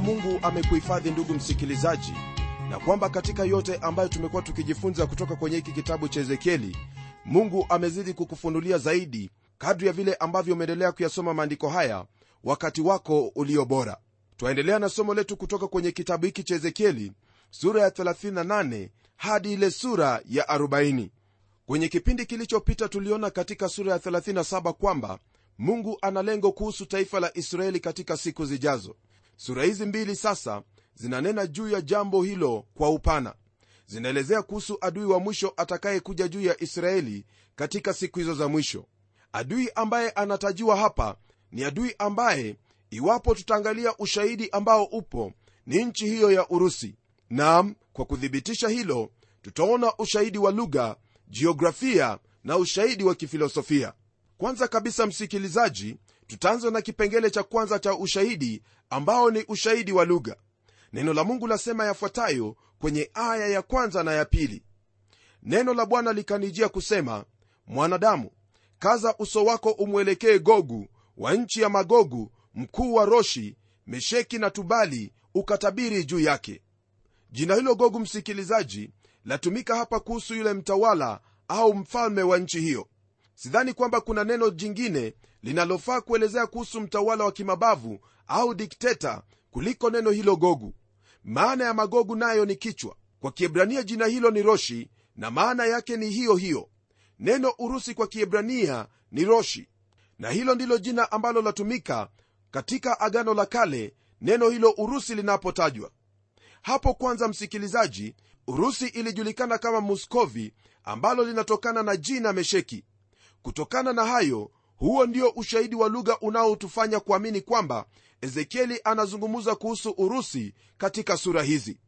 kwamba mungu amekuhifadhi ndugu msikilizaji na kwamba katika yote ambayo tumekuwa tukijifunza kutoka kwenye hiki kitabu cha ezekieli mungu amezidi kukufunulia zaidi kadri ya vile ambavyo umeendelea kuyasoma maandiko haya wakati wako ulio bora. Twaendelea na somo letu kutoka kwenye kitabu hiki cha ezekieli sura ya 38 hadi ile sura ya 40 kwenye kipindi kilichopita tuliona katika sura ya 37 kwamba mungu ana lengo kuhusu taifa la israeli katika siku zijazo sura hizi mbili sasa zinanena juu ya jambo hilo kwa upana. Zinaelezea kuhusu adui wa mwisho atakayekuja juu ya israeli katika siku hizo za mwisho. Adui ambaye anatajiwa hapa ni adui ambaye iwapo tutaangalia ushahidi ambao upo ni nchi hiyo ya urusi. Nam kwa kuthibitisha hilo tutaona ushahidi wa lugha jiografia na ushahidi wa kifilosofia. Kwanza kabisa msikilizaji tutaanza na kipengele cha kwanza cha ushahidi ambao ni ushahidi wa lugha. Neno la mungu lasema yafuatayo kwenye aya ya kwanza na ya pili. Neno la bwana likanijia kusema mwanadamu kaza uso wako umwelekee gogu wa nchi ya magogu mkuu wa roshi mesheki na tubali ukatabiri juu yake. Jina hilo gogu msikilizaji latumika hapa kuhusu yule mtawala au mfalme wa nchi hiyo. Sidhani kwamba kuna neno jingine linalofaa kuelezea kuhusu mtawala wa kimabavu au dikteta kuliko neno hilo gogu. Maana ya magogu nayo ni kichwa. Kwa kiebrania jina hilo ni roshi na maana yake ni hiyo hiyo. Neno urusi kwa kiebrania ni roshi. Na hilo ndilo jina ambalo latumika katika agano la kale neno hilo urusi linapotajwa. Hapo kwanza msikilizaji urusi ilijulikana kama muskovi ambalo linatokana na jina mesheki. Kutokana na hayo huo ndio ushahidi wa lugha unaotufanya kuamini kwamba ezekieli anazungumza kuhusu urusi katika sura hizi.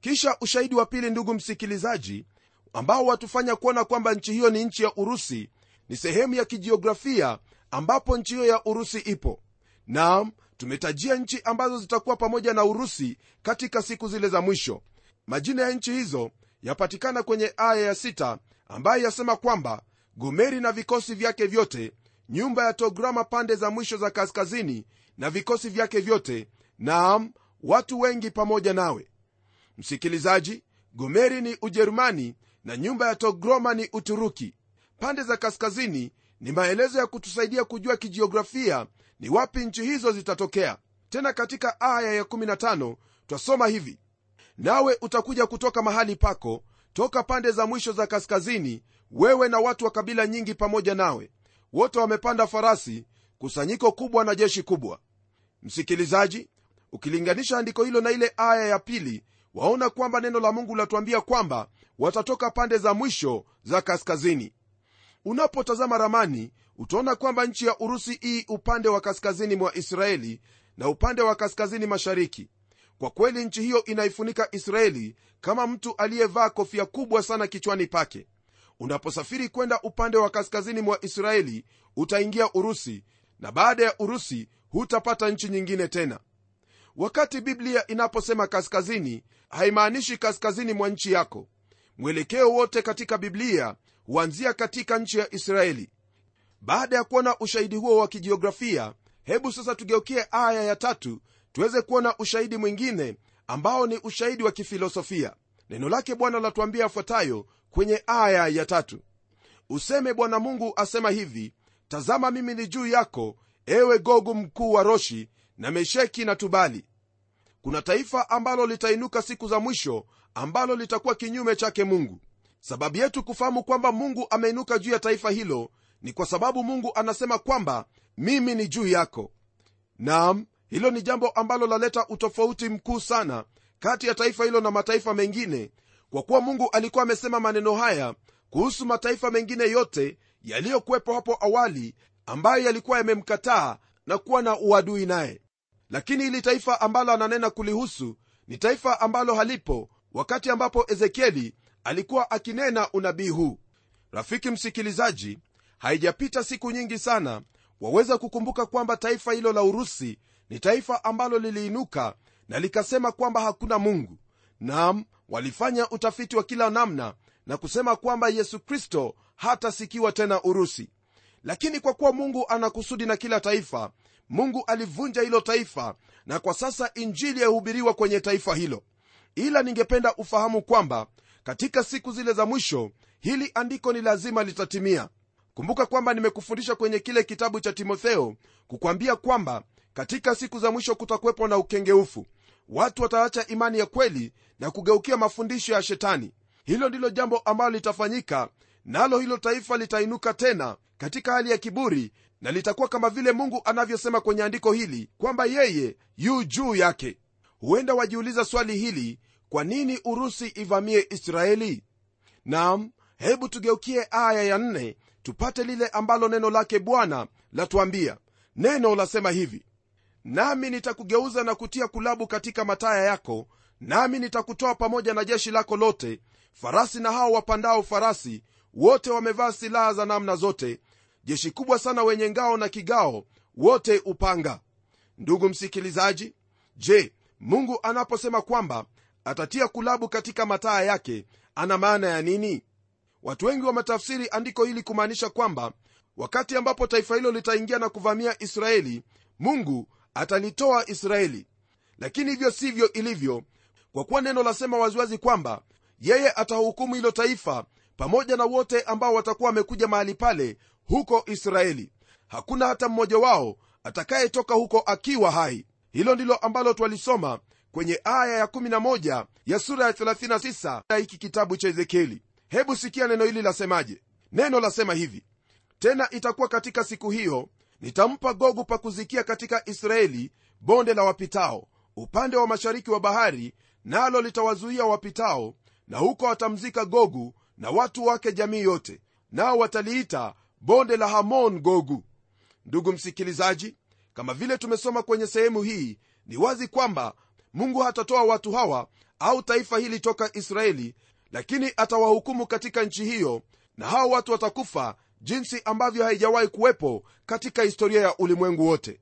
Kisha ushahidi wa pili ndugu msikilizaji ambao watufanya kuona kwamba nchi hiyo ni nchi ya urusi ni sehemu ya kijiografia ambapo nchi hiyo ya urusi ipo. Naam tumetajia nchi ambazo zitakuwa pamoja na urusi katika siku zile za mwisho. Majina ya nchi hizo yapatikana kwenye aya ya sita ambayo yasema kwamba gomeri na vikosi vyake vyote nyumba ya tograma pande za mwisho za kaskazini na vikosi vyake vyote naam watu wengi pamoja nawe. Msikilizaji gomeri ni ujerumani na nyumba ya togroma ni uturuki. Pande za kaskazini ni maelezo ya kutusaidia kujua kijiografia ni wapi nchi hizo zitatokea. Tena katika aya ya15 twasoma hivi. Nawe utakuja kutoka mahali pako toka pande za mwisho za kaskazini wewe na watu wa kabila nyingi pamoja nawe wote wamepanda farasi kusanyiko kubwa na jeshi kubwa. Msikilizaji ukilinganisha andiko hilo na ile aya ya pili waona kwamba neno la mungu latuambia kwamba watatoka pande za mwisho za kaskazini. Unapotazama ramani utaona kwamba nchi ya urusi hii upande wa kaskazini mwa israeli na upande wa kaskazini mashariki. Kwa kweli nchi hiyo inaifunika israeli kama mtu aliyevaa kofia kubwa sana kichwani pake unaposafiri kwenda upande wa kaskazini mwa israeli utaingia urusi na baada ya urusi hutapata nchi nyingine tena. Wakati biblia inaposema kaskazini haimaanishi kaskazini mwa nchi yako. Mwelekeo wote katika biblia huanzia katika nchi ya israeli. Baada ya kuona ushahidi huo wa kijiografia hebu sasa tugeukie aya ya tatu tuweze kuona ushahidi mwingine ambao ni ushahidi wa kifilosofia. Neno lake bwana latuambia afuatayo kwenye aya ya tatu. Useme bwana mungu asema hivi tazama mimi ni juu yako ewe gogu mkuu wa roshi na mesheki na tubali. Kuna taifa ambalo litainuka siku za mwisho ambalo litakuwa kinyume chake mungu. Sababu yetu kufahamu kwamba mungu ameinuka juu ya taifa hilo ni kwa sababu mungu anasema kwamba mimi ni juu yako. Nam hilo ni jambo ambalo laleta utofauti mkuu sana kati ya taifa hilo na mataifa mengine kwa kuwa mungu alikuwa amesema maneno haya kuhusu mataifa mengine yote yaliyokuwepo hapo awali ambayo yalikuwa yamemkataa na kuwa na uadui naye. Lakini hili taifa ambalo ananena kulihusu ni taifa ambalo halipo wakati ambapo ezekieli alikuwa akinena unabii huu. Rafiki msikilizaji haijapita siku nyingi sana waweza kukumbuka kwamba taifa hilo la urusi ni taifa ambalo liliinuka na likasema kwamba hakuna mungu nam walifanya utafiti wa kila namna na kusema kwamba yesu kristo hatasikiwa tena urusi. Lakini kwa kuwa mungu ana kusudi na kila taifa mungu alivunja hilo taifa na kwa sasa injili yahubiriwa kwenye taifa hilo. Ila ningependa ufahamu kwamba katika siku zile za mwisho hili andiko ni lazima litatimia. Kumbuka kwamba nimekufundisha kwenye kile kitabu cha timotheo kukwambia kwamba katika siku za mwisho kutakuwepo na ukengeufu watu wataacha imani ya kweli na kugeukia mafundisho ya shetani. Hilo ndilo jambo ambalo litafanyika nalo hilo taifa litainuka tena katika hali ya kiburi na litakuwa kama vile mungu anavyosema kwenye andiko hili kwamba yeye yu juu yake. Huenda wajiuliza swali hili kwa nini urusi ivamie israeli? Nam hebu tugeukie aya ya nne tupate lile ambalo neno lake bwana latuambia. Neno lasema hivi nami nitakugeuza na kutia kulabu katika mataya yako nami nitakutoa pamoja na jeshi lako lote farasi na hao wapandao farasi wote wamevaa silaha za namna zote jeshi kubwa sana wenye ngao na kigao wote upanga. Ndugu msikilizaji je mungu anaposema kwamba atatia kulabu katika mataa yake ana maana ya nini? Watu wengi wametafsiri andiko hili kumaanisha kwamba wakati ambapo taifa hilo litaingia na kuvamia israeli mungu atalitoa israeli. Lakini hivyo sivyo ilivyo kwa kuwa neno lasema waziwazi kwamba yeye atahukumu hilo taifa pamoja na wote ambao watakuwa wamekuja mahali pale huko israeli. Hakuna hata mmoja wao atakayetoka huko akiwa hai. Hilo ndilo ambalo twalisoma kwenye aya ya11 ya sura ya 39 ya hiki kitabu cha ezekieli. Hebu sikia neno hili lasemaje? Neno lasema hivi tena itakuwa katika siku hiyo nitampa gogu pa kuzikia katika israeli bonde la wapitao upande wa mashariki wa bahari nalo litawazuia wapitao na huko watamzika gogu na watu wake jamii yote nao wataliita bonde la hamon gogu. Ndugu msikilizaji kama vile tumesoma kwenye sehemu hii ni wazi kwamba mungu hatatoa watu hawa au taifa hili toka israeli lakini atawahukumu katika nchi hiyo na hao watu watakufa jinsi ambavyo haijawahi kuwepo katika historia ya ulimwengu wote.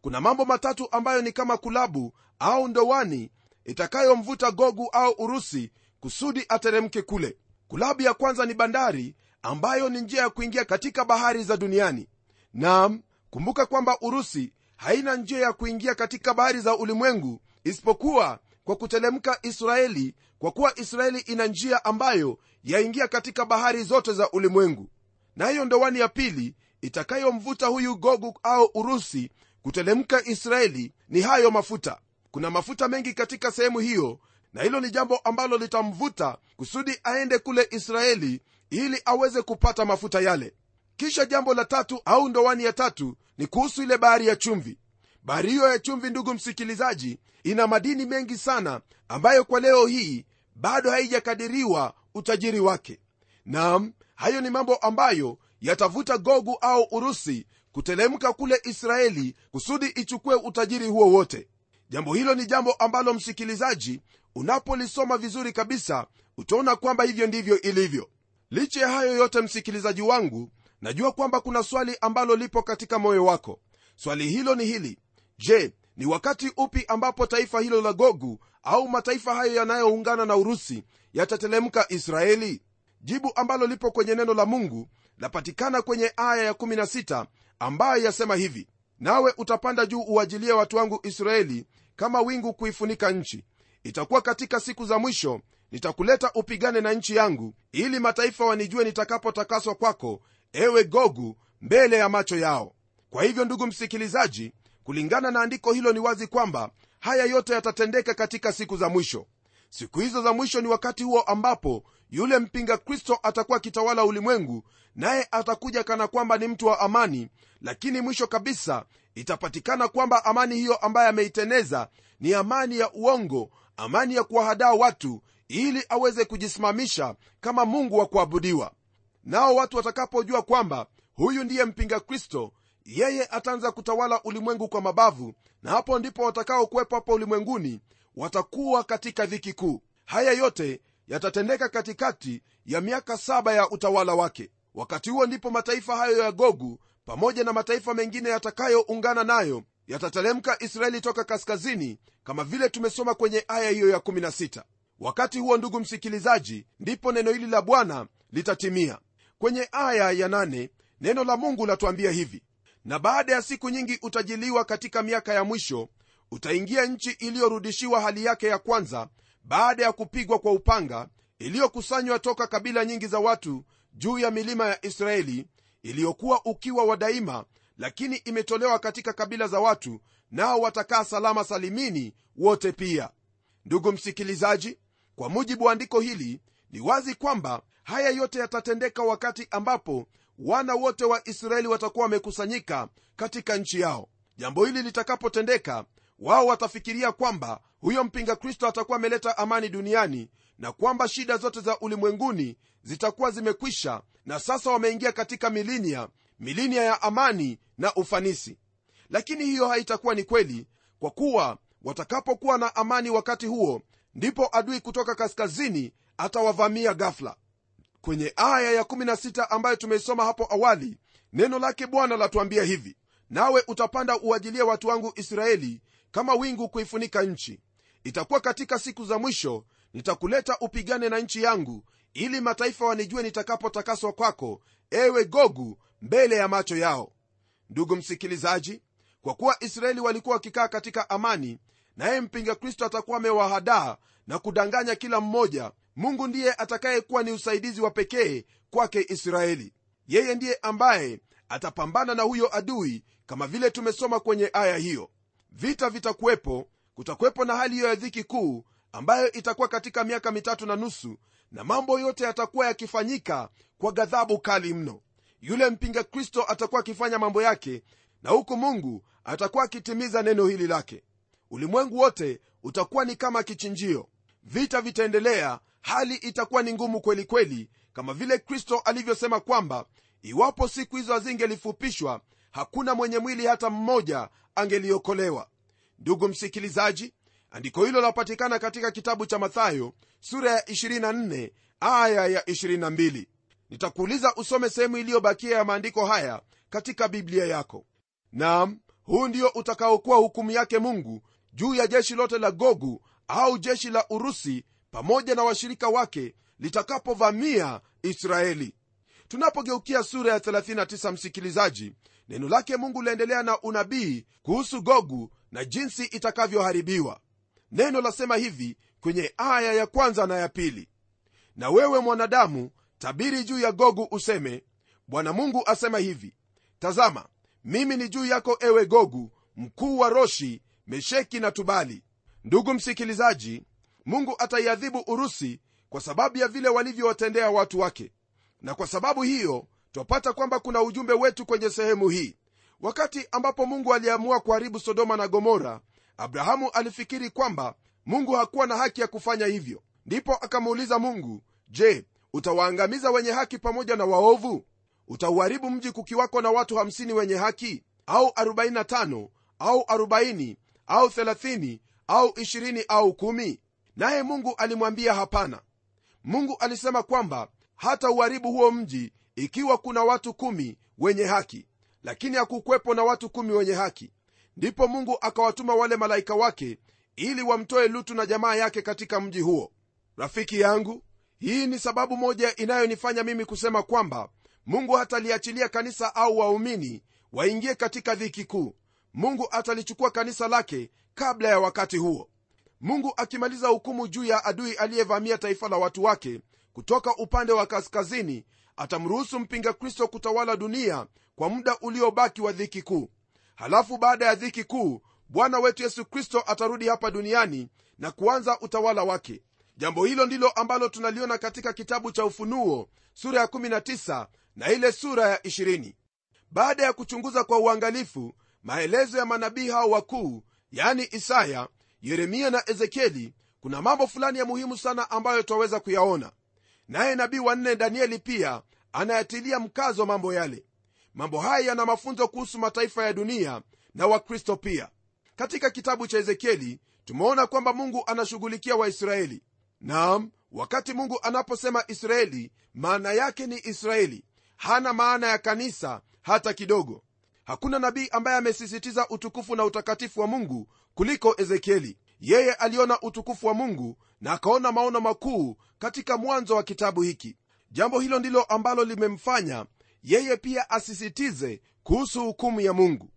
Kuna mambo matatu ambayo ni kama kulabu au ndowani itakayomvuta gogu au urusi kusudi ateremke kule. Kulabu ya kwanza ni bandari ambayo ni njia ya kuingia katika bahari za duniani. Nam kumbuka kwamba urusi haina njia ya kuingia katika bahari za ulimwengu isipokuwa kwa kutelemka israeli kwa kuwa israeli ina njia ambayo yaingia katika bahari zote za ulimwengu na hiyo ndowani ya pili itakayomvuta huyu gogu au urusi kutelemka israeli ni hayo mafuta. Kuna mafuta mengi katika sehemu hiyo na hilo ni jambo ambalo litamvuta kusudi aende kule israeli ili aweze kupata mafuta yale. Kisha jambo la tatu au ndowani ya tatu ni kuhusu ile bahari ya chumvi. Bahari hiyo ya chumvi ndugu msikilizaji ina madini mengi sana ambayo kwa leo hii bado haijakadiriwa utajiri wake. Nam hayo ni mambo ambayo yatavuta gogu au urusi kutelemka kule israeli kusudi ichukue utajiri huo wote. Jambo hilo ni jambo ambalo msikilizaji unapolisoma vizuri kabisa utaona kwamba hivyo ndivyo ilivyo. Licha ya hayo yote msikilizaji wangu najua kwamba kuna swali ambalo lipo katika moyo wako. Swali hilo ni hili. Je ni wakati upi ambapo taifa hilo la gogu au mataifa hayo yanayoungana na urusi yatatelemka israeli jibu ambalo lipo kwenye neno la mungu lapatikana kwenye aya ya16 ambayo yasema hivi nawe utapanda juu uajilie watu wangu israeli kama wingu kuifunika nchi. Itakuwa katika siku za mwisho nitakuleta upigane na nchi yangu ili mataifa wanijue nitakapotakaswa kwako ewe gogu mbele ya macho yao. Kwa hivyo ndugu msikilizaji kulingana na andiko hilo ni wazi kwamba haya yote yatatendeka katika siku za mwisho. Siku hizo za mwisho ni wakati huo ambapo yule mpinga kristo atakuwa akitawala ulimwengu naye atakuja kana kwamba ni mtu wa amani lakini mwisho kabisa itapatikana kwamba amani hiyo ambaye ameiteneza ni amani ya uongo amani ya kuwahadaa watu ili aweze kujisimamisha kama mungu wa kuabudiwa. Nao watu watakapojua kwamba huyu ndiye mpinga kristo yeye ataanza kutawala ulimwengu kwa mabavu na hapo ndipo watakaokuwepo hapo ulimwenguni watakuwa katika dhiki kuu. Haya yote yatatendeka katikati ya miaka saba ya utawala wake. Wakati huo ndipo mataifa hayo ya gogu pamoja na mataifa mengine yatakayoungana nayo yatatelemka israeli toka kaskazini kama vile tumesoma kwenye aya hiyo ya16 wakati huo ndugu msikilizaji ndipo neno hili la bwana litatimia. Kwenye aya ya 8 neno la mungu latuambia hivi na baada ya siku nyingi utajiliwa katika miaka ya mwisho utaingia nchi iliyorudishiwa hali yake ya kwanza baada ya kupigwa kwa upanga iliyokusanywa toka kabila nyingi za watu juu ya milima ya israeli iliyokuwa ukiwa wa daima lakini imetolewa katika kabila za watu nao watakaa salama salimini wote pia. Ndugu msikilizaji kwa mujibu wa andiko hili ni wazi kwamba haya yote yatatendeka wakati ambapo wana wote wa israeli watakuwa wamekusanyika katika nchi yao. Jambo hili litakapotendeka wao watafikiria kwamba huyo mpinga kristo atakuwa ameleta amani duniani na kwamba shida zote za ulimwenguni zitakuwa zimekwisha na sasa wameingia katika milinia milinia ya amani na ufanisi. Lakini hiyo haitakuwa ni kweli kwa kuwa watakapokuwa na amani wakati huo ndipo adui kutoka kaskazini atawavamia gafla kwenye aya ya16 ambayo tumeisoma hapo awali neno lake bwana latuambia hivi nawe utapanda uajilie watu wangu israeli kama wingu kuifunika nchi. Itakuwa katika siku za mwisho nitakuleta upigane na nchi yangu ili mataifa wanijue nitakapotakaswa kwako ewe gogu mbele ya macho yao. Ndugu msikilizaji kwa kuwa israeli walikuwa wakikaa katika amani naye mpinga kristo atakuwa amewahadaa na kudanganya kila mmoja mungu ndiye atakayekuwa ni usaidizi wa pekee kwake israeli. Yeye ndiye ambaye atapambana na huyo adui kama vile tumesoma kwenye aya hiyo vita vitakuwepo kutakuwepo na hali hiyo ya dhiki kuu ambayo itakuwa katika miaka mitatu na nusu na mambo yote yatakuwa yakifanyika kwa ghadhabu kali mno. Yule mpinga kristo atakuwa akifanya mambo yake na huku mungu atakuwa akitimiza neno hili lake. Ulimwengu wote utakuwa ni kama kichinjio. Vita vitaendelea hali itakuwa ni ngumu kweli kweli kama vile kristo alivyosema kwamba iwapo siku hizo hazingelifupishwa hakuna mwenye mwili hata mmoja angeliokolewa. Ndugu msikilizaji andiko hilo lapatikana katika kitabu cha mathayo sura ya 24 aya ya 22 nitakuuliza usome sehemu iliyobakia ya maandiko haya katika biblia yako. Nam huu ndio utakaokuwa hukumu yake mungu juu ya jeshi lote la gogu au jeshi la urusi pamoja na washirika wake litakapovamia israeli tunapogeukia sura ya 39 msikilizaji neno lake mungu liendelea na unabii kuhusu gogu na jinsi itakavyoharibiwa. Neno lasema hivi kwenye aya ya kwanza na ya pili. Na wewe mwanadamu tabiri juu ya gogu useme bwana mungu asema hivi tazama mimi ni juu yako ewe gogu mkuu wa roshi mesheki na tubali. Ndugu msikilizaji mungu ataiadhibu urusi kwa sababu ya vile walivyowatendea watu wake na kwa sababu hiyo twapata kwamba kuna ujumbe wetu kwenye sehemu hii. Wakati ambapo mungu aliamua kuharibu sodoma na gomora abrahamu alifikiri kwamba mungu hakuwa na haki ya kufanya hivyo. Ndipo akamuuliza mungu je utawaangamiza wenye haki pamoja na waovu? Utauharibu mji kukiwako na watu 50 wenye haki? Au 45 au 40 au 30 au 20 au 1 naye mungu alimwambia hapana. Mungu alisema kwamba hata uharibu huo mji ikiwa kuna watu kumi wenye haki. Lakini hakukwepo na watu kumi wenye haki. Ndipo mungu akawatuma wale malaika wake ili wamtoe lutu na jamaa yake katika mji huo. Rafiki yangu hii ni sababu moja inayonifanya mimi kusema kwamba mungu hataliachilia kanisa au waumini waingie katika dhiki kuu. Mungu atalichukua kanisa lake kabla ya wakati huo. Mungu akimaliza hukumu juu ya adui aliyevamia taifa la watu wake kutoka upande wa kaskazini atamruhusu mpinga kristo kutawala dunia kwa muda uliobaki wa dhiki kuu. Halafu baada ya dhiki kuu bwana wetu yesu kristo atarudi hapa duniani na kuanza utawala wake. Jambo hilo ndilo ambalo tunaliona katika kitabu cha ufunuo sura ya 19 na ile sura ya 20 baada ya kuchunguza kwa uangalifu maelezo ya manabii hao wakuu yani isaya yeremia na ezekieli kuna mambo fulani ya muhimu sana ambayo twaweza kuyaona naye nabii wanne danieli pia anayatilia mkazo mambo yale. Mambo haya yana mafunzo kuhusu mataifa ya dunia na wakristo pia. Katika kitabu cha ezekieli tumeona kwamba mungu anashughulikia waisraeli. Naam wakati mungu anaposema israeli maana yake ni israeli. Hana maana ya kanisa hata kidogo. Hakuna nabii ambaye amesisitiza utukufu na utakatifu wa mungu kuliko ezekieli. Yeye aliona utukufu wa mungu na akaona maono makuu katika mwanzo wa kitabu hiki. Jambo hilo ndilo ambalo limemfanya yeye pia asisitize kuhusu hukumu ya mungu.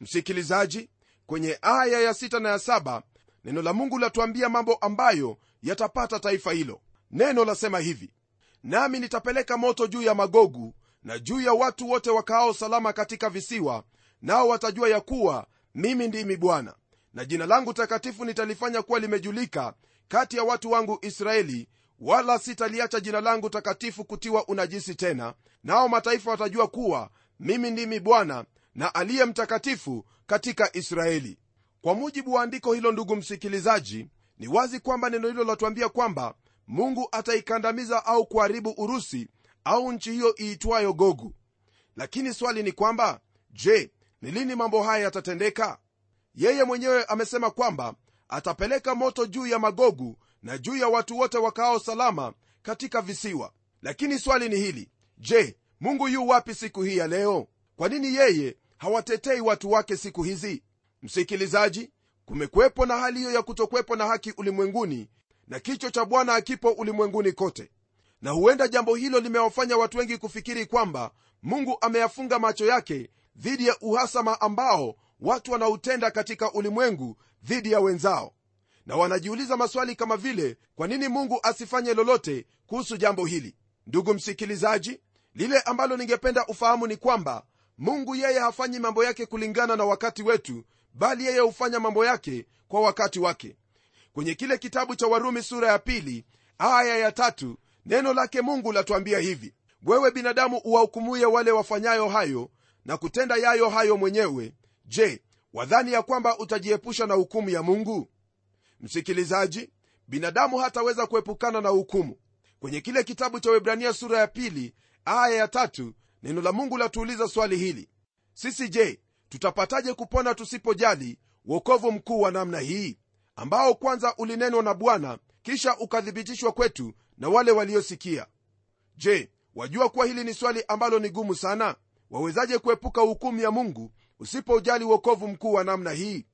Msikilizaji kwenye aya ya sita na ya saba neno la mungu latuambia mambo ambayo yatapata taifa hilo. Neno lasema hivi nami nitapeleka moto juu ya magogu na juu ya watu wote wakaao salama katika visiwa nao watajua ya kuwa mimi ndimi bwana. Na jina langu takatifu nitalifanya kuwa limejulika kati ya watu wangu israeli wala sitaliacha jina langu takatifu kutiwa unajisi tena. Nao mataifa watajua kuwa mimi ndimi bwana na aliye mtakatifu katika israeli. Kwa mujibu wa andiko hilo ndugu msikilizaji ni wazi kwamba neno hilo latuambia kwamba mungu ataikandamiza au kuharibu urusi au nchi hiyo iitwayo gogu. Lakini swali ni kwamba je ni lini mambo haya yatatendeka? Yeye mwenyewe amesema kwamba atapeleka moto juu ya magogu na juu ya watu wote wakaao salama katika visiwa. Lakini swali ni hili. Je mungu yu wapi siku hii ya leo? Kwa nini yeye hawatetei watu wake siku hizi? Msikilizaji kumekuwepo na hali hiyo ya kutokuwepo na haki ulimwenguni na kichwa cha bwana akipo ulimwenguni kote. Na huenda jambo hilo limewafanya watu wengi kufikiri kwamba mungu ameyafunga macho yake dhidi ya uhasama ambao watu wanautenda katika ulimwengu dhidi ya wenzao. Na wanajiuliza maswali kama vile kwa nini mungu asifanye lolote kuhusu jambo hili? Ndugu msikilizaji lile ambalo ningependa ufahamu ni kwamba mungu yeye hafanyi mambo yake kulingana na wakati wetu bali yeye hufanya mambo yake kwa wakati wake. Kwenye kile kitabu cha warumi sura ya pili aya ya tatu neno lake mungu latuambia hivi wewe binadamu uwahukumuye wale wafanyayo hayo na kutenda yayo hayo mwenyewe je wadhani ya kwamba utajiepusha na hukumu ya mungu? Msikilizaji binadamu hataweza kuepukana na hukumu. Kwenye kile kitabu cha webrania sura ya pili aya ya tatu neno la mungu latuuliza swali hili. Sisi je tutapataje kupona tusipojali wokovu mkuu wa namna hii ambao kwanza ulinenwa na bwana kisha ukathibitishwa kwetu na wale waliosikia? Je wajua kuwa hili ni swali ambalo ni gumu sana? Wawezaje kuepuka hukumu ya mungu usipojali uokovu mkuu wa namna hii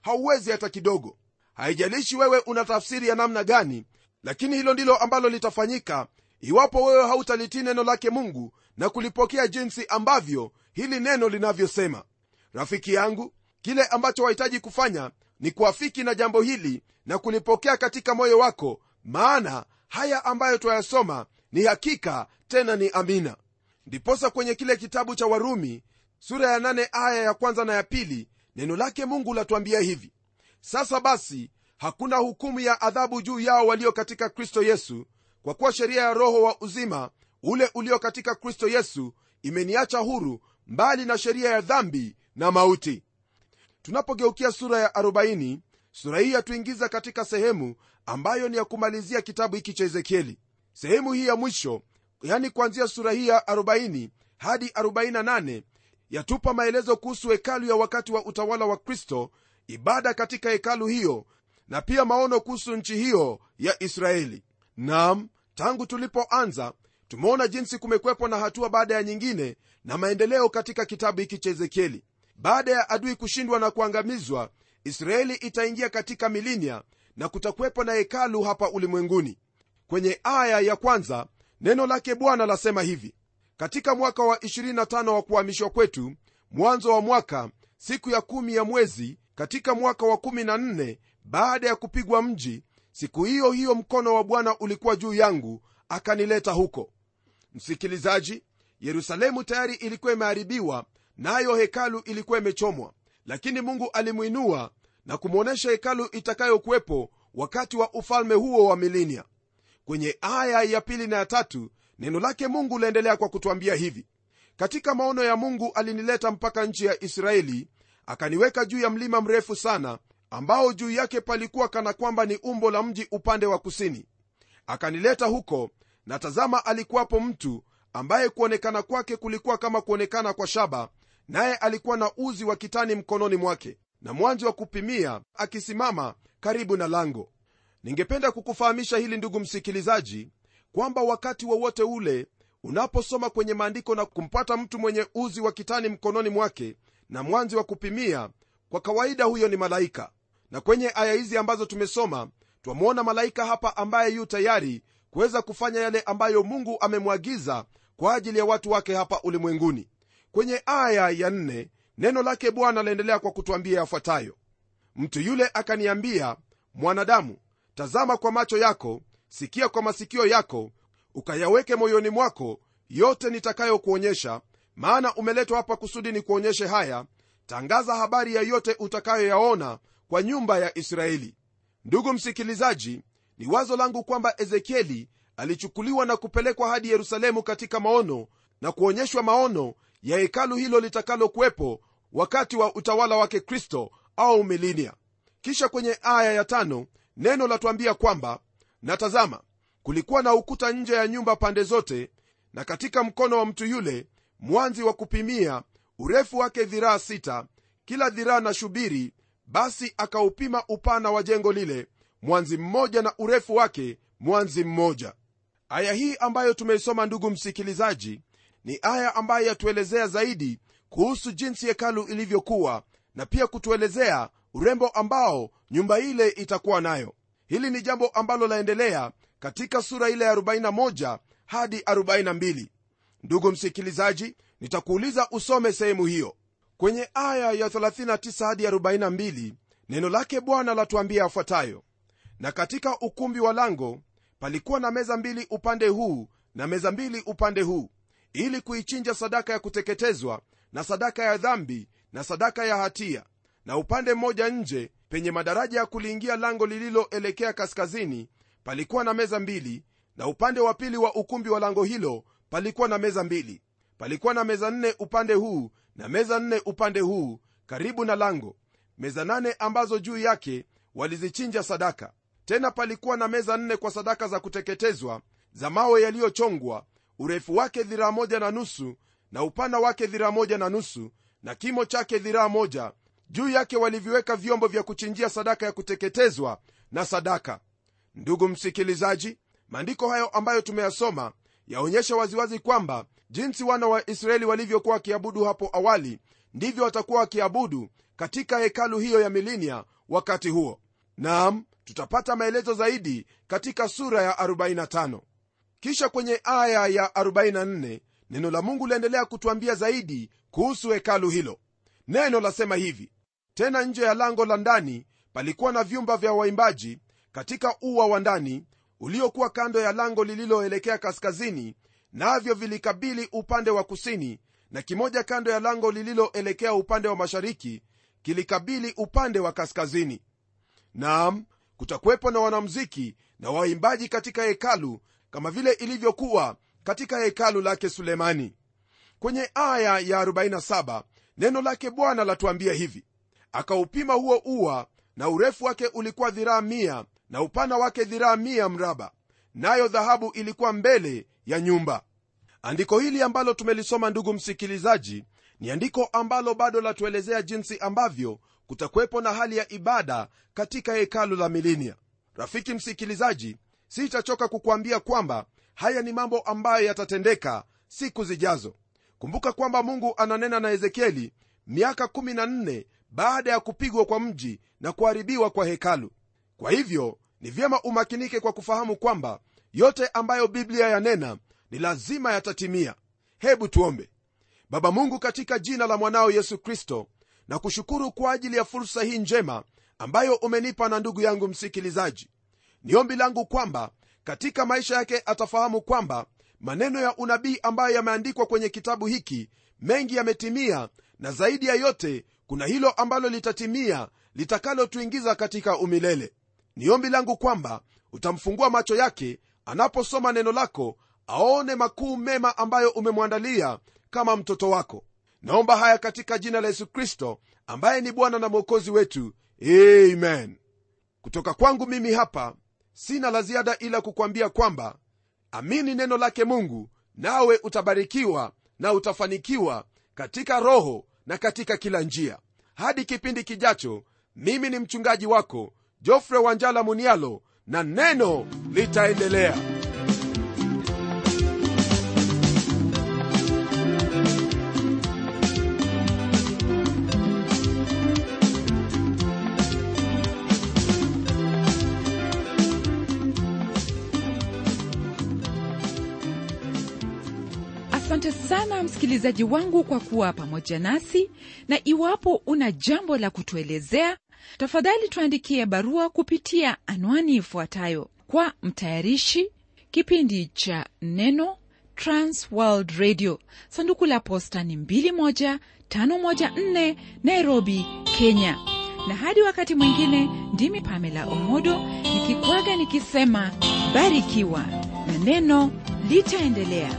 hauwezi hata kidogo. Haijalishi wewe una tafsiri ya namna gani lakini hilo ndilo ambalo litafanyika iwapo wewe hautalitii neno lake mungu na kulipokea jinsi ambavyo hili neno linavyosema. Rafiki yangu kile ambacho wahitaji kufanya ni kuafiki na jambo hili na kulipokea katika moyo wako maana haya ambayo twayasoma ni hakika tena ni amina. Ndiposa kwenye kile kitabu cha warumi sura ya nane aya ya kwanza na ya pili neno lake mungu latuambia hivi sasa basi hakuna hukumu ya adhabu juu yao walio katika kristo yesu kwa kuwa sheria ya roho wa uzima ule ulio katika kristo yesu imeniacha huru mbali na sheria ya dhambi na mauti. Tunapogeukia sura ya 40 sura hii yatuingiza katika sehemu ambayo ni ya kumalizia kitabu hiki cha ezekieli. Sehemu hii ya mwisho yani kuanzia sura hii ya 40 hadi 48 yatupa maelezo kuhusu hekalu ya wakati wa utawala wa kristo ibada katika hekalu hiyo na pia maono kuhusu nchi hiyo ya israeli. Nam tangu tulipoanza tumeona jinsi kumekwepo na hatua baada ya nyingine na maendeleo katika kitabu hiki cha ezekieli. Baada ya adui kushindwa na kuangamizwa israeli itaingia katika milinia na kutakuwepo na hekalu hapa ulimwenguni. Kwenye aya ya kwanza neno lake bwana lasema hivi katika mwaka wa 25 wa kuhamishwa kwetu mwanzo wa mwaka siku ya kumi ya mwezi katika mwaka wa 14 baada ya kupigwa mji siku hiyo hiyo mkono wa bwana ulikuwa juu yangu akanileta huko. Msikilizaji yerusalemu tayari ilikuwa imeharibiwa nayo na hekalu ilikuwa imechomwa. Lakini mungu alimwinua na kumwonyesha hekalu itakayokuwepo wakati wa ufalme huo wa milinia kwenye aya ya pili na ya tatu neno lake mungu laendelea kwa kutwambia hivi. Katika maono ya mungu alinileta mpaka nchi ya israeli akaniweka juu ya mlima mrefu sana ambao juu yake palikuwa kana kwamba ni umbo la mji upande wa kusini. Akanileta huko na tazama alikuwapo mtu ambaye kuonekana kwake kulikuwa kama kuonekana kwa shaba naye alikuwa na uzi wa kitani mkononi mwake na mwanzi wa kupimia akisimama karibu na lango. Ningependa kukufahamisha hili ndugu msikilizaji kwamba wakati wowote wa ule unaposoma kwenye maandiko na kumpata mtu mwenye uzi wa kitani mkononi mwake na mwanzi wa kupimia kwa kawaida huyo ni malaika. Na kwenye aya hizi ambazo tumesoma twamwona malaika hapa ambaye yu tayari kuweza kufanya yale ambayo mungu amemwagiza kwa ajili ya watu wake hapa ulimwenguni. Kwenye aya ya nne neno lake bwana laendelea kwa kutwambia yafuatayo. Mtu yule akaniambia mwanadamu tazama kwa macho yako sikia kwa masikio yako ukayaweke moyoni mwako yote nitakayokuonyesha maana umeletwa hapa kusudi ni kuonyeshe haya. Tangaza habari ya yote utakayoyaona kwa nyumba ya israeli. Ndugu msikilizaji ni wazo langu kwamba ezekieli alichukuliwa na kupelekwa hadi yerusalemu katika maono na kuonyeshwa maono ya hekalu hilo litakalokuwepo wakati wa utawala wake kristo au milinia kisha kwenye aya ya tano neno latwambia kwamba na tazama kulikuwa na ukuta nje ya nyumba pande zote na katika mkono wa mtu yule mwanzi wa kupimia urefu wake dhiraa sita kila dhiraa na shubiri basi akaupima upana wa jengo lile mwanzi mmoja na urefu wake mwanzi mmoja. Aya hii ambayo tumeisoma ndugu msikilizaji ni aya ambayo yatuelezea zaidi kuhusu jinsi hekalu ilivyokuwa na pia kutuelezea urembo ambao nyumba ile itakuwa nayo hili ni jambo ambalo laendelea katika sura ile ya 41 hadi 42 ndugu msikilizaji nitakuuliza usome sehemu hiyo. Kwenye aya ya 39 hadi 42 neno lake bwana latuambia yafuatayo. Na katika ukumbi wa lango palikuwa na meza mbili upande huu na meza mbili upande huu ili kuichinja sadaka ya kuteketezwa na sadaka ya dhambi na sadaka ya hatia. Na upande mmoja nje penye madaraja ya kuliingia lango lililoelekea kaskazini palikuwa na meza mbili na upande wa pili wa ukumbi wa lango hilo palikuwa na meza mbili. Palikuwa na meza nne upande huu na meza nne upande huu karibu na lango. Meza nane ambazo juu yake walizichinja sadaka. Tena palikuwa na meza nne kwa sadaka za kuteketezwa za mawe yaliyochongwa urefu wake dhiraa moja na nusu na upana wake dhiraa moja na nusu na kimo chake dhiraa moja juu yake waliviweka vyombo vya kuchinjia sadaka ya kuteketezwa na sadaka. Ndugu msikilizaji maandiko hayo ambayo tumeyasoma yaonyesha waziwazi kwamba jinsi wana wa israeli walivyokuwa wakiabudu hapo awali ndivyo watakuwa wakiabudu katika hekalu hiyo ya milinia wakati huo. Nam tutapata maelezo zaidi katika sura ya 45 kisha kwenye aya ya 44 neno la mungu liendelea kutwambia zaidi kuhusu hekalu hilo. Neno lasema hivi tena nje ya lango la ndani palikuwa na vyumba vya waimbaji katika ua wa ndani uliokuwa kando ya lango lililoelekea kaskazini navyo vilikabili upande wa kusini na kimoja kando ya lango lililoelekea upande wa mashariki kilikabili upande wa kaskazini. Naam kutakuwepo na wanamziki na waimbaji katika hekalu kama vile ilivyokuwa katika hekalu lake sulemani. Kwenye aya ya 47 neno lake bwana latuambia hivi akaupima huo ua na urefu wake ulikuwa dhiraa mia na upana wake dhiraa mia mraba nayo dhahabu ilikuwa mbele ya nyumba. Andiko hili ambalo tumelisoma ndugu msikilizaji ni andiko ambalo bado latuelezea jinsi ambavyo kutakuwepo na hali ya ibada katika hekalu la milinia rafiki msikilizaji sitachoka kukuambia kwamba haya ni mambo ambayo yatatendeka siku zijazo. Kumbuka kwamba mungu ananena na ezekieli miaka 14 baada ya kupigwa kwa mji na kuharibiwa kwa hekalu. Kwa hivyo ni vyema umakinike kwa kufahamu kwamba yote ambayo biblia yanena ni lazima yatatimia. Hebu tuombe. Baba mungu katika jina la mwanao yesu kristo na kushukuru kwa ajili ya fursa hii njema ambayo umenipa na ndugu yangu msikilizaji. Ni ombi langu kwamba katika maisha yake atafahamu kwamba maneno ya unabii ambayo yameandikwa kwenye kitabu hiki mengi yametimia na zaidi ya yote kuna hilo ambalo litatimia litakalotuingiza katika umilele. Ni ombi langu kwamba utamfungua macho yake anaposoma neno lako aone makuu mema ambayo umemwandalia kama mtoto wako. Naomba haya katika jina la yesu kristo ambaye ni bwana na mwokozi wetu. Amen. Kutoka kwangu mimi hapa sina la ziada ila kukwambia kwamba amini neno lake mungu nawe utabarikiwa na utafanikiwa katika roho na katika kila njia. Hadi kipindi kijacho mimi ni mchungaji wako jofre wanjala munialo na neno litaendelea asante sana msikilizaji wangu kwa kuwa pamoja nasi. Na iwapo una jambo la kutuelezea tafadhali tuandikie barua kupitia anwani ifuatayo. Kwa mtayarishi kipindi cha neno transworld radio. Sanduku la posta ni 21514 nairobi kenya. Na hadi wakati mwingine ndimi pamela omodo nikikwaga nikisema barikiwa. Na neno litaendelea